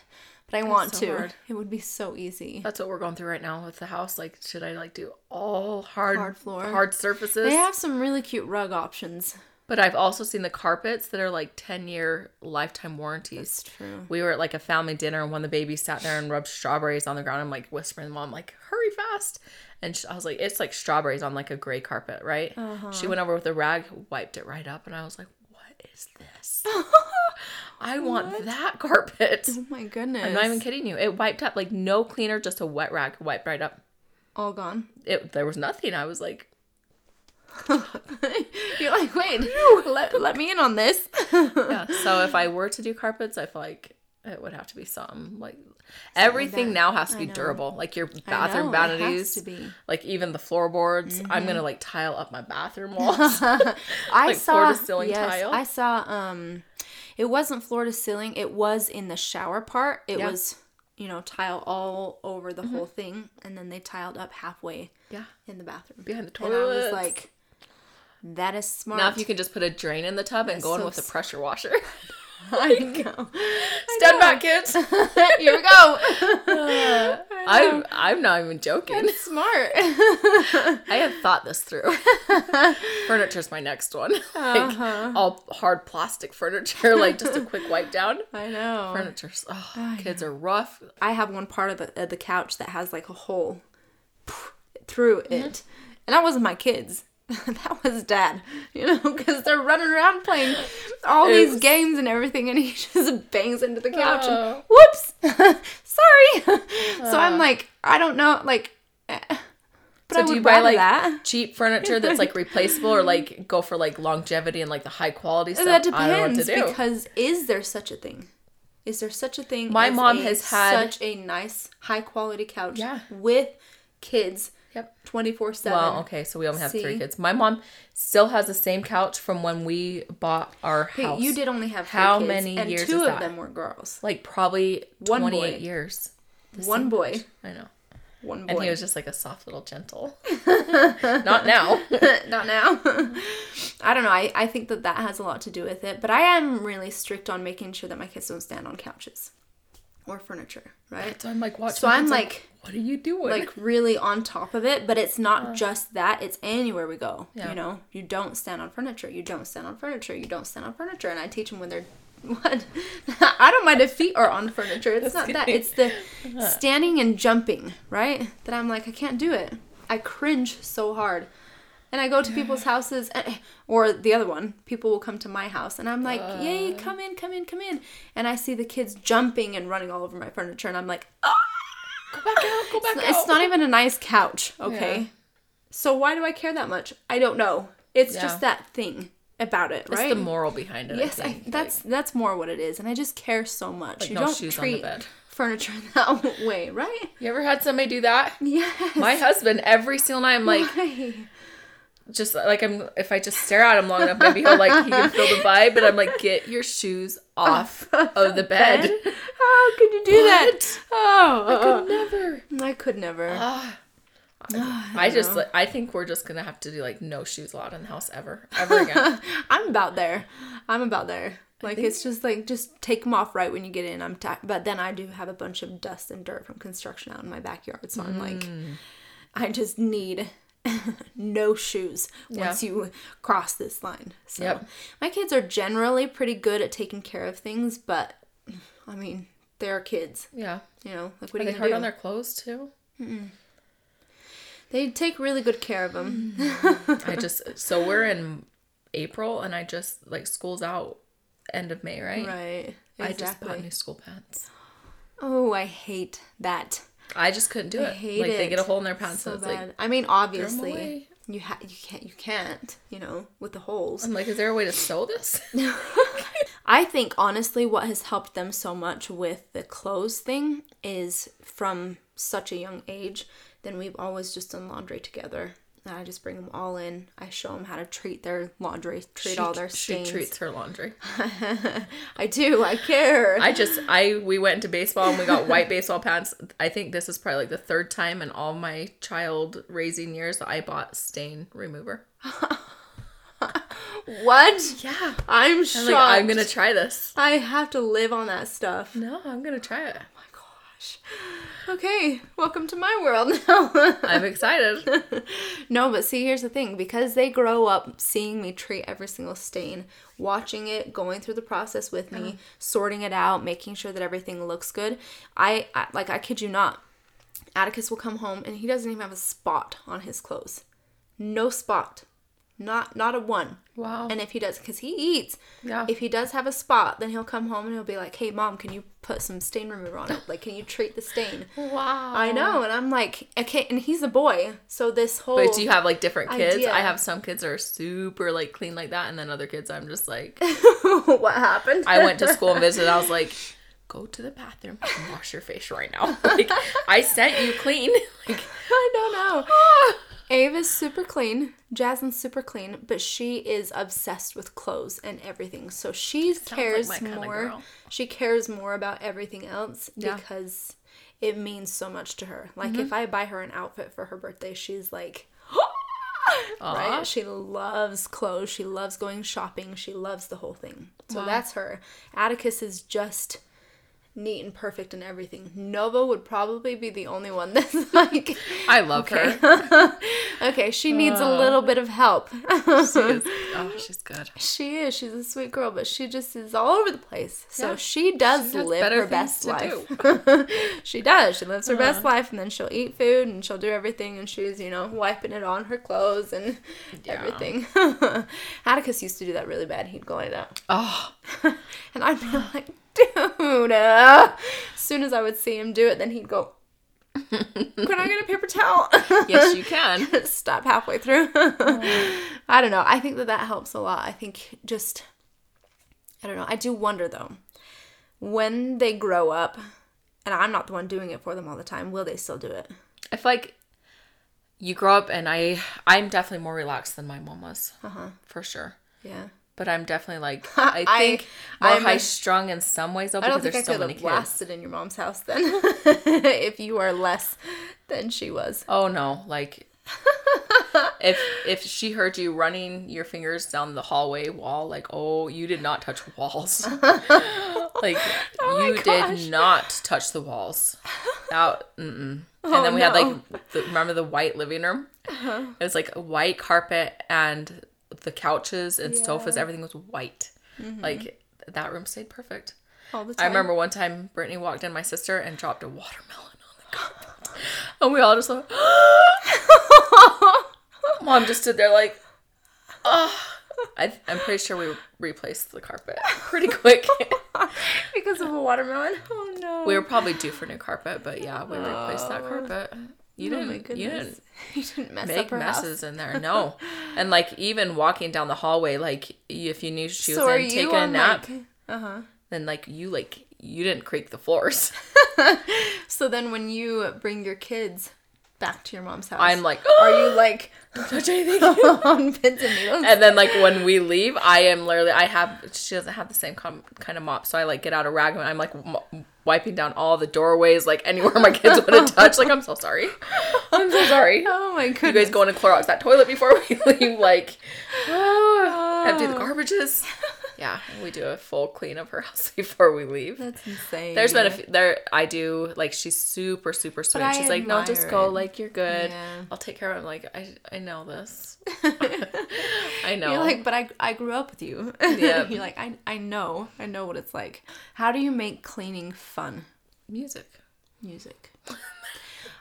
Speaker 1: But I want
Speaker 2: so
Speaker 1: to.
Speaker 2: hard.
Speaker 1: It would be so easy.
Speaker 2: That's what we're going through right now with the house. Like, should I like do all hard
Speaker 1: Hard floor.
Speaker 2: hard surfaces?
Speaker 1: They have some really cute rug options.
Speaker 2: But I've also seen the carpets that are like ten year lifetime warranties.
Speaker 1: It's true.
Speaker 2: We were at like a family dinner and one of the babies sat there and rubbed strawberries on the ground. I'm like whispering to mom, like, hurry fast. And sh I was like, it's like strawberries on like a gray carpet, right?
Speaker 1: Uh-huh.
Speaker 2: She went over with a rag, wiped it right up, and I was like, what is this? I want that carpet.
Speaker 1: Oh my goodness.
Speaker 2: I'm not even kidding you. It wiped up like no cleaner, just a wet rag wiped right up.
Speaker 1: All gone.
Speaker 2: It there was nothing. I was like,
Speaker 1: You're like, wait, let, let me in on this.
Speaker 2: yeah. So if I were to do carpets, I feel like it would have to be some like everything
Speaker 1: that-
Speaker 2: now has to be durable. Like your bathroom
Speaker 1: know,
Speaker 2: vanities,
Speaker 1: to be.
Speaker 2: like even the floorboards. I'm gonna like tile up my bathroom walls.
Speaker 1: I
Speaker 2: Like
Speaker 1: saw
Speaker 2: floor-to-ceiling
Speaker 1: yes,
Speaker 2: tile?
Speaker 1: I saw um it wasn't floor to ceiling, it was in the shower part. It
Speaker 2: Yeah.
Speaker 1: was, you know, tile all over the whole mm-hmm. thing and then they tiled up halfway
Speaker 2: yeah.
Speaker 1: in the bathroom.
Speaker 2: Behind the
Speaker 1: And I was like that is smart.
Speaker 2: Now if you can just put a drain in the tub and go in with a pressure washer.
Speaker 1: I know.
Speaker 2: Stand back, kids.
Speaker 1: Here we go.
Speaker 2: I'm I'm not even joking.
Speaker 1: smart.
Speaker 2: I have thought this through. Furniture's my next one. Like
Speaker 1: Uh-huh.
Speaker 2: all hard plastic furniture, like just a quick wipe down.
Speaker 1: I know.
Speaker 2: Furniture's oh, kids are rough.
Speaker 1: I have one part of the, of the couch that has like a hole through it. And that wasn't my kids. that was dad, you know, because they're running around playing all these games and everything, and he just bangs into the couch.
Speaker 2: Oh.
Speaker 1: And, Whoops! Sorry. so I'm like, I don't know, like, eh, but
Speaker 2: So
Speaker 1: I
Speaker 2: do
Speaker 1: would
Speaker 2: you buy like
Speaker 1: that.
Speaker 2: cheap furniture that's like replaceable, or like go for like longevity and like the high quality stuff?
Speaker 1: That
Speaker 2: I don't know what
Speaker 1: depends because is there such a thing? Is there such a thing?
Speaker 2: My mom
Speaker 1: a-
Speaker 2: has had-
Speaker 1: such a nice, high quality couch.
Speaker 2: Yeah.
Speaker 1: with kids,
Speaker 2: Yep.
Speaker 1: twenty four seven.
Speaker 2: Well, okay, so we only have
Speaker 1: See?
Speaker 2: three kids. My mom still has the same couch from when we bought our house.
Speaker 1: You did only have
Speaker 2: How
Speaker 1: kids,
Speaker 2: many
Speaker 1: and
Speaker 2: years
Speaker 1: two of
Speaker 2: that?
Speaker 1: them were girls.
Speaker 2: like probably
Speaker 1: One boy.
Speaker 2: 28 years.
Speaker 1: One boy,
Speaker 2: I know.
Speaker 1: one boy.
Speaker 2: And he was just like a soft little gentle. Not now.
Speaker 1: Not now. I don't know. I, I think that that has a lot to do with it. But I am really strict on making sure that my kids don't stand on couches or furniture, right?
Speaker 2: So I'm like watching.
Speaker 1: So I'm
Speaker 2: kids
Speaker 1: like,
Speaker 2: what are you doing?
Speaker 1: like really on top of it. But it's not uh. just that. It's anywhere we go.
Speaker 2: Yeah.
Speaker 1: You know, you don't stand on furniture. You don't stand on furniture. You don't stand on furniture. And I teach them when they're what? I don't mind if feet are on furniture. It's not that. It's the standing and jumping, right? That I'm like, I can't do it. I cringe so hard. And I go to people's houses, and, or the other one, people will come to my house, and I'm like, yay, come in, come in, come in. And I see the kids jumping and running all over my furniture, and I'm like, oh,
Speaker 2: go back out. Go back out.
Speaker 1: it's not even a nice couch, okay?
Speaker 2: Yeah.
Speaker 1: So why do I care that much? I don't know. It's
Speaker 2: Yeah.
Speaker 1: just that thing about it, right?
Speaker 2: It's the moral behind it.
Speaker 1: Yes,
Speaker 2: I
Speaker 1: I, that's that's more what it is, and I just care so much.
Speaker 2: Like
Speaker 1: you
Speaker 2: no
Speaker 1: don't
Speaker 2: shoes on the
Speaker 1: treat
Speaker 2: bed.
Speaker 1: furniture that way, right?
Speaker 2: you ever had somebody do that?
Speaker 1: Yes.
Speaker 2: My husband every single night. I'm like,
Speaker 1: Why?
Speaker 2: Just like I'm. If I just stare at him long enough, maybe he'll like he can feel the vibe. But I'm like, get your shoes off of the bed.
Speaker 1: How could you do that? Oh, I could
Speaker 2: Never.
Speaker 1: I could never.
Speaker 2: Ah. I just like, I think we're just gonna have to do like no shoes allowed in the house ever, ever again.
Speaker 1: I'm about there. I'm about there. Like it's just like just take them off right when you get in. I'm but then I do have a bunch of dust and dirt from construction out in my backyard, so I'm like,
Speaker 2: Mm.
Speaker 1: I just need no shoes once you cross this line. So
Speaker 2: Yep.
Speaker 1: my kids are generally pretty good at taking care of things, but I mean they're kids,
Speaker 2: yeah.
Speaker 1: you know. Like what
Speaker 2: Are
Speaker 1: are
Speaker 2: they hard
Speaker 1: gonna
Speaker 2: on their clothes too?
Speaker 1: They take really good care of them.
Speaker 2: I just so we're in April and I just like school's out end of May, right?
Speaker 1: right.
Speaker 2: I just bought new school pants.
Speaker 1: Oh, I hate that.
Speaker 2: I just couldn't do
Speaker 1: I
Speaker 2: it.
Speaker 1: hate
Speaker 2: like they get a hole in their pants,
Speaker 1: so bad.
Speaker 2: like
Speaker 1: I mean, obviously, you ha- you can't you can't you know with the holes.
Speaker 2: I'm like, is there a way to sew this?
Speaker 1: I think honestly, what has helped them so much with the clothes thing is from such a young age. Then we've always just done laundry together. And I just bring them all in. I show them how to treat their laundry, treat all their stains.
Speaker 2: she treats her laundry.
Speaker 1: I do. I care.
Speaker 2: I just I we went into baseball and we got white baseball pants. I think this is probably like the third time in all my child raising years that I bought stain remover.
Speaker 1: what?
Speaker 2: Yeah.
Speaker 1: I'm
Speaker 2: I'm
Speaker 1: shocked.
Speaker 2: like, I'm gonna try this.
Speaker 1: I have to live on that stuff.
Speaker 2: No, I'm gonna try it.
Speaker 1: Oh my gosh. Okay, welcome to my world now.
Speaker 2: I'm excited.
Speaker 1: no, but see, here's the thing because they grow up seeing me treat every single stain, watching it, going through the process with me, uh-huh. sorting it out, making sure that everything looks good. I, I like, I kid you not, Atticus will come home and he doesn't even have a spot on his clothes. No spot. Not not a one.
Speaker 2: Wow.
Speaker 1: And if he does, because he eats,
Speaker 2: yeah.
Speaker 1: if he does have a spot, then he'll come home and he'll be like, "Hey, mom, can you put some stain remover on it? Like, can you treat the stain?"
Speaker 2: wow.
Speaker 1: I know, and I'm like, okay, and he's a boy, so this whole.
Speaker 2: But do you have like different kids?
Speaker 1: idea.
Speaker 2: I have some kids that are super like clean like that, and then other kids I'm just like.
Speaker 1: what happened?
Speaker 2: I went to school and visited. I was like, go to the bathroom and wash your face right now. Like I sent you clean. Like
Speaker 1: I don't know. Ah. Ava's super clean. Jasmine's super clean, but she is obsessed with clothes and everything. So she cares
Speaker 2: my kinda
Speaker 1: more. She cares more about everything else
Speaker 2: Yeah.
Speaker 1: because it means so much to her. Like
Speaker 2: Mm-hmm.
Speaker 1: if I buy her an outfit for her birthday, she's like right? She loves clothes. She loves going shopping. She loves the whole thing. So that's her. Atticus is just neat and perfect and everything. Nova would probably be the only one that's like
Speaker 2: I love
Speaker 1: Okay.
Speaker 2: her.
Speaker 1: okay, she needs a little uh, bit of help.
Speaker 2: She is, oh, she's good.
Speaker 1: she is. She's a sweet girl, but she just is all over the place. So
Speaker 2: Yeah.
Speaker 1: she does
Speaker 2: She
Speaker 1: live her best life. she does. She lives her best uh-huh. life, and then she'll eat food and she'll do everything, and she's you know wiping it on her clothes and
Speaker 2: Yeah.
Speaker 1: everything. Atticus used to do that really bad. He'd go like that,
Speaker 2: Oh,
Speaker 1: and I'd be like, dude. Uh. As soon as I would see him do it, then he'd go. Can I get a paper towel?
Speaker 2: yes, you can.
Speaker 1: stop halfway through. I don't know. I think that that helps a lot. I think just, I don't know. I do wonder though, when they grow up, and I'm not the one doing it for them all the time, will they still do it?
Speaker 2: I feel like you grow up, and I, I'm definitely more relaxed than my mom was,
Speaker 1: Uh-huh.
Speaker 2: for sure.
Speaker 1: Yeah.
Speaker 2: But I'm definitely like I
Speaker 1: I-
Speaker 2: think more
Speaker 1: I'm
Speaker 2: high strung in some ways though
Speaker 1: I don't think I
Speaker 2: so
Speaker 1: could
Speaker 2: many
Speaker 1: have
Speaker 2: kids.
Speaker 1: lasted in your mom's house then, if you are less than she was.
Speaker 2: Oh no, like if if she heard you running your fingers down the hallway wall, like oh you did not touch walls, like
Speaker 1: Oh
Speaker 2: you did not touch the walls. That mm-mm. and then we had
Speaker 1: Oh, no. Uh-huh.
Speaker 2: like the, remember the white living room? It was like a white carpet and the couches and sofas, everything was white. Mm-hmm. Like that room stayed perfect.
Speaker 1: All the time.
Speaker 2: I remember one time Brittany walked in, my sister, and dropped a watermelon on the carpet. And we all just like, Mom just stood there like, oh. I, I'm pretty sure we replaced the carpet pretty quick.
Speaker 1: because of a watermelon. Oh no.
Speaker 2: we were probably due for new carpet, but yeah, we replaced that oh. carpet. You
Speaker 1: Oh
Speaker 2: didn't, you didn't
Speaker 1: You didn't mess
Speaker 2: make
Speaker 1: up her house.
Speaker 2: messes in there, no. And like even walking down the hallway, like if you knew she was
Speaker 1: So
Speaker 2: in taking a nap,
Speaker 1: like- uh-huh.
Speaker 2: then like you like you didn't creak the floors.
Speaker 1: So then when you bring your kids back to your mom's house,
Speaker 2: I'm like,
Speaker 1: are you like
Speaker 2: don't touch anything.
Speaker 1: on pins and needles?
Speaker 2: And then like when we leave, I am literally I have she doesn't have the same com- kind of mop, so I like get out a rag and I'm like wiping down all the doorways, like anywhere my kids want to touch. Like I'm so sorry, I'm so sorry.
Speaker 1: oh my goodness.
Speaker 2: You guys go in and Clorox that toilet before we leave. Like empty the garbages. Yeah, we do a full clean of her house before we leave.
Speaker 1: That's insane.
Speaker 2: There's been a few, there I do like she's super super sweet.
Speaker 1: I
Speaker 2: She's like, no, just go.
Speaker 1: it.
Speaker 2: Like you're good.
Speaker 1: Yeah.
Speaker 2: I'll take care of. it. I'm like, I I know this. I know.
Speaker 1: You're like, but I, I grew up with you.
Speaker 2: Yep.
Speaker 1: You're like, I, I know. I know what it's like. How do you make cleaning fun?
Speaker 2: music.
Speaker 1: Music.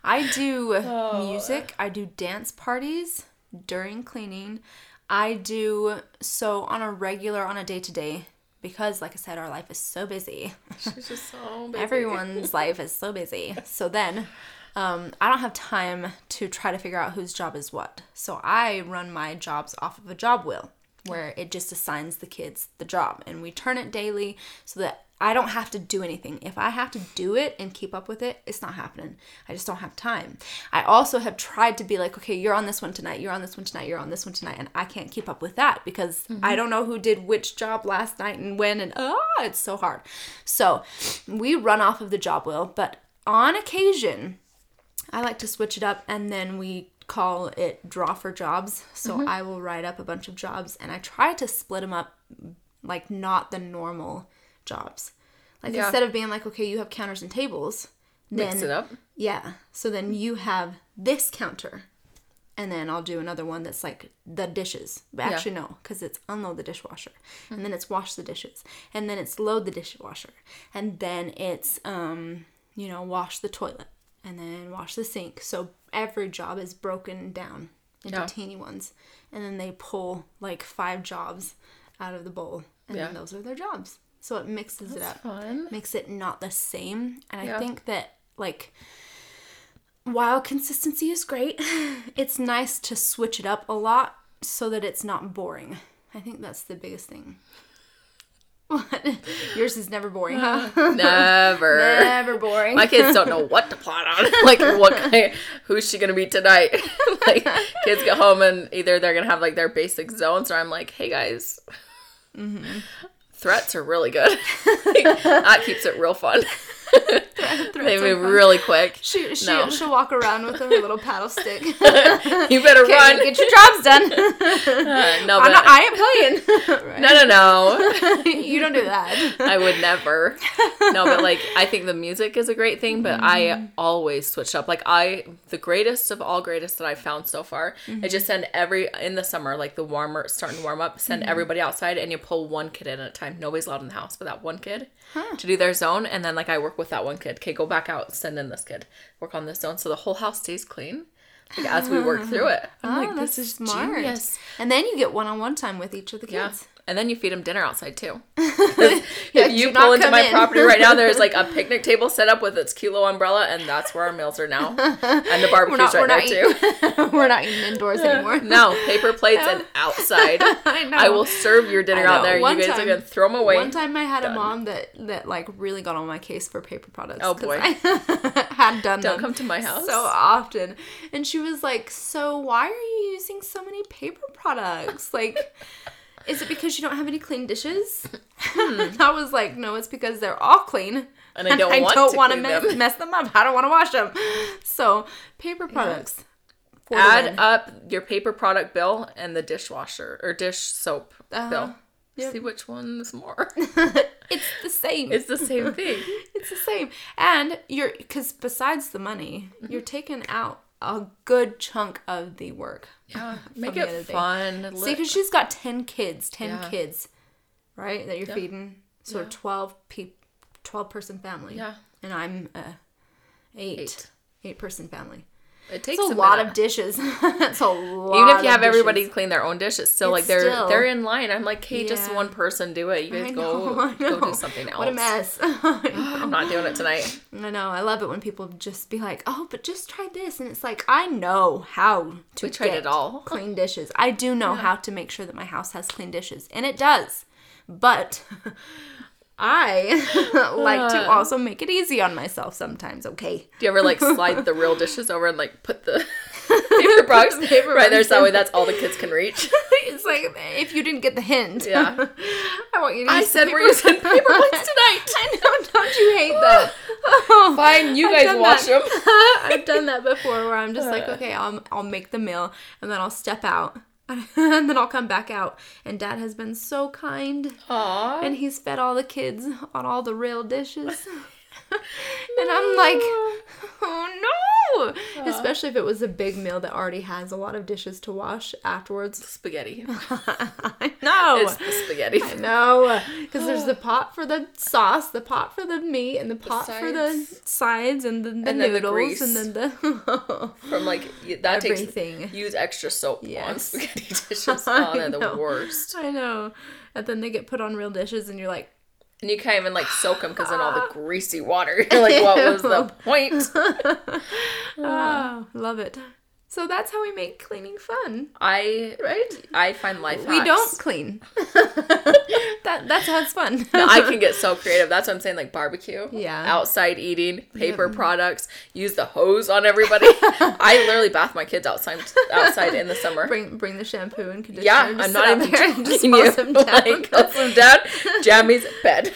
Speaker 1: I do
Speaker 2: Oh.
Speaker 1: music. I do dance parties during cleaning. I do so on a regular, on a day to day, because like I said, our life is so busy.
Speaker 2: She's just so busy.
Speaker 1: Everyone's life is so busy. So then, um, I don't have time to try to figure out whose job is what. So I run my jobs off of a job wheel where it just assigns the kids the job and we turn it daily so that I don't have to do anything. If I have to do it and keep up with it, it's not happening. I just don't have time. I also have tried to be like, okay, you're on this one tonight, you're on this one tonight, you're on this one tonight, and I can't keep up with that because I don't know who did which job last night and when, and ah, it's so hard. So we run off of the job wheel, but on occasion, I like to switch it up and then we call it draw for jobs. So I will write up a bunch of jobs and I try to split them up like not the normal jobs. Like
Speaker 2: Yeah.
Speaker 1: instead of being like, okay, you have counters and tables,
Speaker 2: Mix it up.
Speaker 1: yeah. So then you have this counter. And then I'll do another one that's like the dishes. But actually, no, because it's unload the dishwasher. And then it's wash the dishes. And then it's load the dishwasher. And then it's, um, you know, wash the toilet. And then wash the sink. So every job is broken down into
Speaker 2: Yeah.
Speaker 1: teeny ones, and then they pull like five jobs out of the bowl, and
Speaker 2: Yeah.
Speaker 1: then those are their jobs. So it mixes it up
Speaker 2: Fun.
Speaker 1: makes it not the same. And I think that like while consistency is great, it's nice to switch it up a lot so that it's not boring. I think that's the biggest thing. What? Yours is never boring, huh?
Speaker 2: Never.
Speaker 1: never boring.
Speaker 2: My kids don't know what to plot on. like, what kind, who's she gonna be tonight? like, kids get home and either they're gonna have like their basic zones, or I'm like, hey guys,
Speaker 1: Mm-hmm.
Speaker 2: Threats are really good. Like, that keeps it real fun. They move really quick.
Speaker 1: She, she,
Speaker 2: No.
Speaker 1: She'll walk around with her little paddle stick.
Speaker 2: You better run.
Speaker 1: get your jobs done.
Speaker 2: Uh, no, but
Speaker 1: not, I ain't playing.
Speaker 2: no, no, no.
Speaker 1: you don't do that.
Speaker 2: I would never. No, but like I think the music is a great thing, but I mm-hmm. always switch up. Like I the greatest of all greatest that I've found so far. I just mm-hmm. send every in the summer, like the warmer starting to warm up, send mm-hmm. everybody outside and you pull one kid in at a time. Nobody's allowed in the house but that one kid to do their zone and then like I work with that one kid. Okay, go back out, send in this kid. Work on this zone so the whole house stays clean. Like as we work through it. Oh, I'm
Speaker 1: Oh,
Speaker 2: like, this is
Speaker 1: smart.
Speaker 2: genius.
Speaker 1: And then you get one-on-one time with each of the
Speaker 2: Yeah. And then you feed them dinner outside too.
Speaker 1: Yeah,
Speaker 2: if you pull into my
Speaker 1: in.
Speaker 2: property right now, there's like a picnic table set up with its kilo umbrella, and that's where our meals are now. And the barbecue's
Speaker 1: not-
Speaker 2: right there too.
Speaker 1: We're not eating indoors anymore.
Speaker 2: No, paper plates and outside.
Speaker 1: I know.
Speaker 2: I will serve your dinner out there.
Speaker 1: One
Speaker 2: you guys
Speaker 1: time-
Speaker 2: are gonna throw them away.
Speaker 1: One time I had
Speaker 2: Done.
Speaker 1: a mom that that like really got on my case for paper products.
Speaker 2: Oh boy.
Speaker 1: I had done
Speaker 2: Don't
Speaker 1: them
Speaker 2: come to my house.
Speaker 1: so often, and she was like, "So why are you using so many paper products? Like, is it because you don't have any clean dishes?" I was like, "No, it's because they're all clean."
Speaker 2: Hmm. And I don't want to
Speaker 1: wanna
Speaker 2: clean
Speaker 1: mess,
Speaker 2: them.
Speaker 1: mess them up. I don't want to wash them. So paper products. the
Speaker 2: Add up your paper product bill and the dishwasher or dish soap
Speaker 1: Uh-huh.
Speaker 2: bill.
Speaker 1: Yep.
Speaker 2: See which one's more.
Speaker 1: it's the same.
Speaker 2: it's the same thing.
Speaker 1: It's the same. And you're because besides the money,
Speaker 2: Mm-hmm.
Speaker 1: you're taking out a good chunk of the work.
Speaker 2: Yeah, make it fun.
Speaker 1: See, because she's got ten kids, ten
Speaker 2: Yeah.
Speaker 1: kids, right? That you're feeding. So
Speaker 2: Yeah.
Speaker 1: twelve pe- twelve person family.
Speaker 2: Yeah.
Speaker 1: And I'm a eight,
Speaker 2: Eight.
Speaker 1: eight person family.
Speaker 2: It takes
Speaker 1: It's a,
Speaker 2: a
Speaker 1: lot
Speaker 2: minute.
Speaker 1: of dishes. That's a lot.
Speaker 2: Even if you have everybody clean their own dish, it's still
Speaker 1: It's
Speaker 2: like they're
Speaker 1: still-
Speaker 2: they're in line. I'm like, hey, just one person do it. You guys
Speaker 1: I
Speaker 2: go go do something else.
Speaker 1: What a mess.
Speaker 2: I'm not doing it tonight.
Speaker 1: I know. I love it when people just be like, "Oh, but just try this," and it's like I know how to
Speaker 2: We tried
Speaker 1: get
Speaker 2: it all.
Speaker 1: clean dishes. I do know how to make sure that my house has clean dishes, and it does. But I like to also make it easy on myself sometimes. Okay.
Speaker 2: Do you ever like slide the real dishes over and like put the paper box
Speaker 1: Paper
Speaker 2: right there so that way that's all the kids can reach?
Speaker 1: it's like if you didn't get the hint.
Speaker 2: Yeah.
Speaker 1: I want you to.
Speaker 2: I
Speaker 1: use
Speaker 2: said
Speaker 1: paper-
Speaker 2: we're using paper plates tonight.
Speaker 1: I know. Don't you hate that? Oh,
Speaker 2: Fine, you
Speaker 1: I've
Speaker 2: guys watch
Speaker 1: that.
Speaker 2: them.
Speaker 1: I've done that before where I'm just like, okay, I'll I'll make the meal and then I'll step out. and then I'll come back out. And dad has been so kind.
Speaker 2: Aw.
Speaker 1: And he's fed all the kids on all the real dishes. and I'm like, oh no! Especially if it was a big meal that already has a lot of dishes to wash afterwards.
Speaker 2: spaghetti.
Speaker 1: I know.
Speaker 2: It's the spaghetti.
Speaker 1: I know. Because there's the pot for the sauce, the pot for the meat, and the pot for the
Speaker 2: sides.
Speaker 1: and the, the
Speaker 2: And then the
Speaker 1: noodles,
Speaker 2: grease.
Speaker 1: and then the.
Speaker 2: From like that
Speaker 1: Everything.
Speaker 2: takes use extra soap on spaghetti dishes. Oh, they're the worst.
Speaker 1: I know. And then they get put on real dishes, and you're like,
Speaker 2: And you can't even like soak them because then all the greasy water. You're like, what was the point?
Speaker 1: oh, love it. So that's how we make cleaning fun,
Speaker 2: I
Speaker 1: right?
Speaker 2: I find life
Speaker 1: We
Speaker 2: hacks.
Speaker 1: don't clean. that that's how it's fun.
Speaker 2: I can get so creative. That's what I'm saying. Like barbecue,
Speaker 1: Yeah.
Speaker 2: outside eating, paper products. Use the hose on everybody. I literally bath my kids outside, outside in the summer.
Speaker 1: bring bring the shampoo and conditioner.
Speaker 2: yeah, I'm not even
Speaker 1: there and just
Speaker 2: you.
Speaker 1: them down.
Speaker 2: Like, them down. Jammy's bed.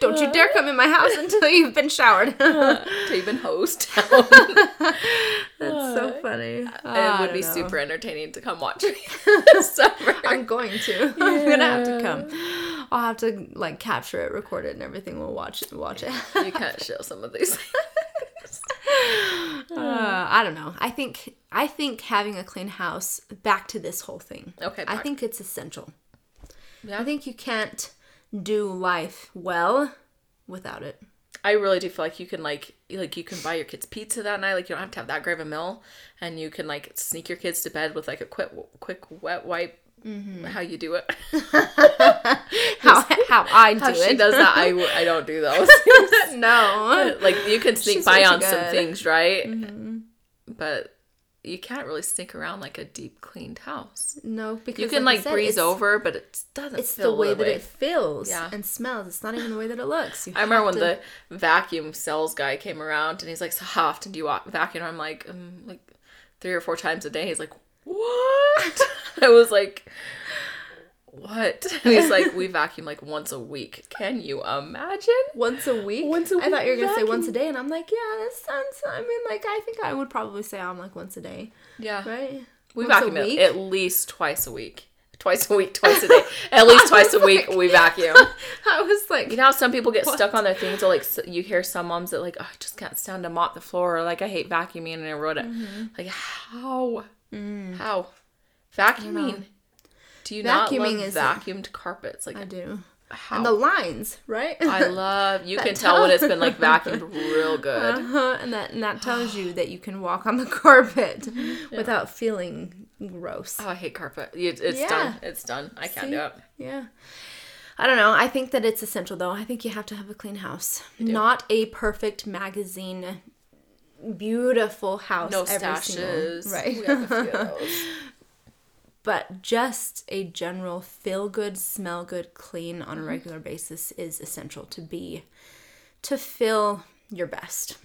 Speaker 1: Don't you dare come in my house until you've been showered.
Speaker 2: To even hosed down.
Speaker 1: That's so funny.
Speaker 2: it would be super entertaining to come watch me this summer.
Speaker 1: I'm going to. I'm gonna have to come. I'll have to like capture it, record it, and everything. We'll watch watch it.
Speaker 2: you can't show some of these.
Speaker 1: Uh, I don't know. I think I think having a clean house. Back to this whole thing.
Speaker 2: Okay,
Speaker 1: I think it's essential.
Speaker 2: Yeah.
Speaker 1: I think you can't do life well without it.
Speaker 2: I really do feel like you can like like you can buy your kids pizza that night. Like you don't have to have that great of a meal, and you can like sneak your kids to bed with like a quick quick wet wipe.
Speaker 1: Mm-hmm.
Speaker 2: How you do it?
Speaker 1: How, how I do
Speaker 2: How she
Speaker 1: it.
Speaker 2: does that? I, I don't do those.
Speaker 1: no.
Speaker 2: like you can sneak
Speaker 1: She's
Speaker 2: by on some
Speaker 1: good. Mm-hmm.
Speaker 2: things, right? But you can't really sneak around like a deep cleaned house.
Speaker 1: No, because
Speaker 2: You can
Speaker 1: like,
Speaker 2: like
Speaker 1: said,
Speaker 2: breeze over, but it doesn't.
Speaker 1: It's the way that
Speaker 2: way.
Speaker 1: it feels
Speaker 2: Yeah.
Speaker 1: and smells. It's not even the way that it looks. You
Speaker 2: I remember when
Speaker 1: to-
Speaker 2: the vacuum sales guy came around and he's like, "So how often do you vacuum?" I'm like, um, like three or four times a day. He's like, "What?" I was like, "What?" And he's like, "We vacuum like once a week." Can you imagine?
Speaker 1: once a week.
Speaker 2: Once a week.
Speaker 1: I thought you were gonna say once a day, and I'm like, yeah, that sounds. I mean, like, I think I would probably say I'm like once a day,
Speaker 2: Yeah,
Speaker 1: right?
Speaker 2: we
Speaker 1: Once
Speaker 2: vacuum it at least twice a week. Twice a week, twice a day. At least twice a week, we vacuum.
Speaker 1: I was like,
Speaker 2: You know how some people get stuck on their things, or like you hear some moms that like, oh, I just can't stand to mop the floor, or like I hate vacuuming, and I wrote it.
Speaker 1: Mm-hmm.
Speaker 2: Like how,
Speaker 1: Mm.
Speaker 2: how, vacuuming? Do you not love
Speaker 1: is-
Speaker 2: vacuumed carpets? Like
Speaker 1: I do.
Speaker 2: how?
Speaker 1: And the lines, right?
Speaker 2: I love. You can tell when it's been like vacuumed real good.
Speaker 1: Uh-huh, and that and that tells you that you can walk on the carpet without feeling gross.
Speaker 2: Oh, I hate carpet. It- It's
Speaker 1: Yeah.
Speaker 2: done. It's done. I can't
Speaker 1: See?
Speaker 2: do it.
Speaker 1: Yeah. I don't know. I think that it's essential though. I think you have to have a clean house. Not a perfect magazine beautiful house
Speaker 2: No stashes.
Speaker 1: single right.
Speaker 2: We have a few of those.
Speaker 1: But just a general feel good, smell good, clean on a mm-hmm. regular basis is essential to be to feel your best.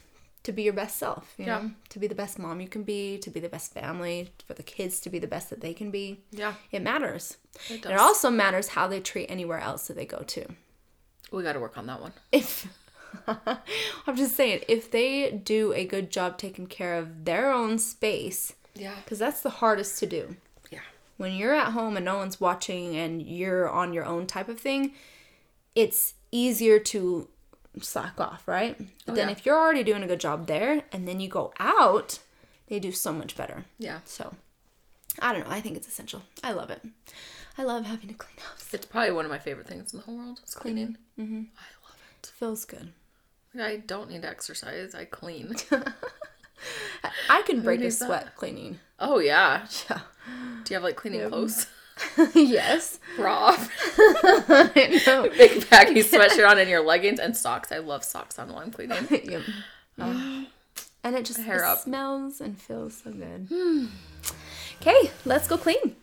Speaker 1: To be your best self, you
Speaker 2: Yeah.
Speaker 1: know, to be the best mom you can be, to be the best family, for the kids to be the best that they can be.
Speaker 2: Yeah,
Speaker 1: It matters.
Speaker 2: it
Speaker 1: It also matters how they treat anywhere else that they go to.
Speaker 2: we got to work on that one.
Speaker 1: If I'm just saying, if they do a good job taking care of their own space,
Speaker 2: Yeah.
Speaker 1: because that's the hardest to do. When you're at home and no one's watching and you're on your own type of thing, it's easier to slack off, right? But then
Speaker 2: yeah.
Speaker 1: if you're already doing a good job there and then you go out, they do so much better.
Speaker 2: Yeah.
Speaker 1: So, I don't know. I think it's essential. I love it. I love having a clean house.
Speaker 2: It's probably one of my favorite things in the whole world. Is cleaning.
Speaker 1: Mm-hmm.
Speaker 2: I love it.
Speaker 1: It feels good.
Speaker 2: I don't need exercise. I clean.
Speaker 1: I can break a
Speaker 2: needs that?
Speaker 1: sweat cleaning.
Speaker 2: oh yeah.
Speaker 1: Yeah.
Speaker 2: Do you have like cleaning um, clothes?
Speaker 1: yes.
Speaker 2: Bra,
Speaker 1: I know.
Speaker 2: big baggy sweatshirt on, and your leggings and socks. I love socks on while I'm cleaning.
Speaker 1: Yep. Um, and it just
Speaker 2: Hair
Speaker 1: it
Speaker 2: up.
Speaker 1: smells and feels so good. Hmm. Okay, let's go clean.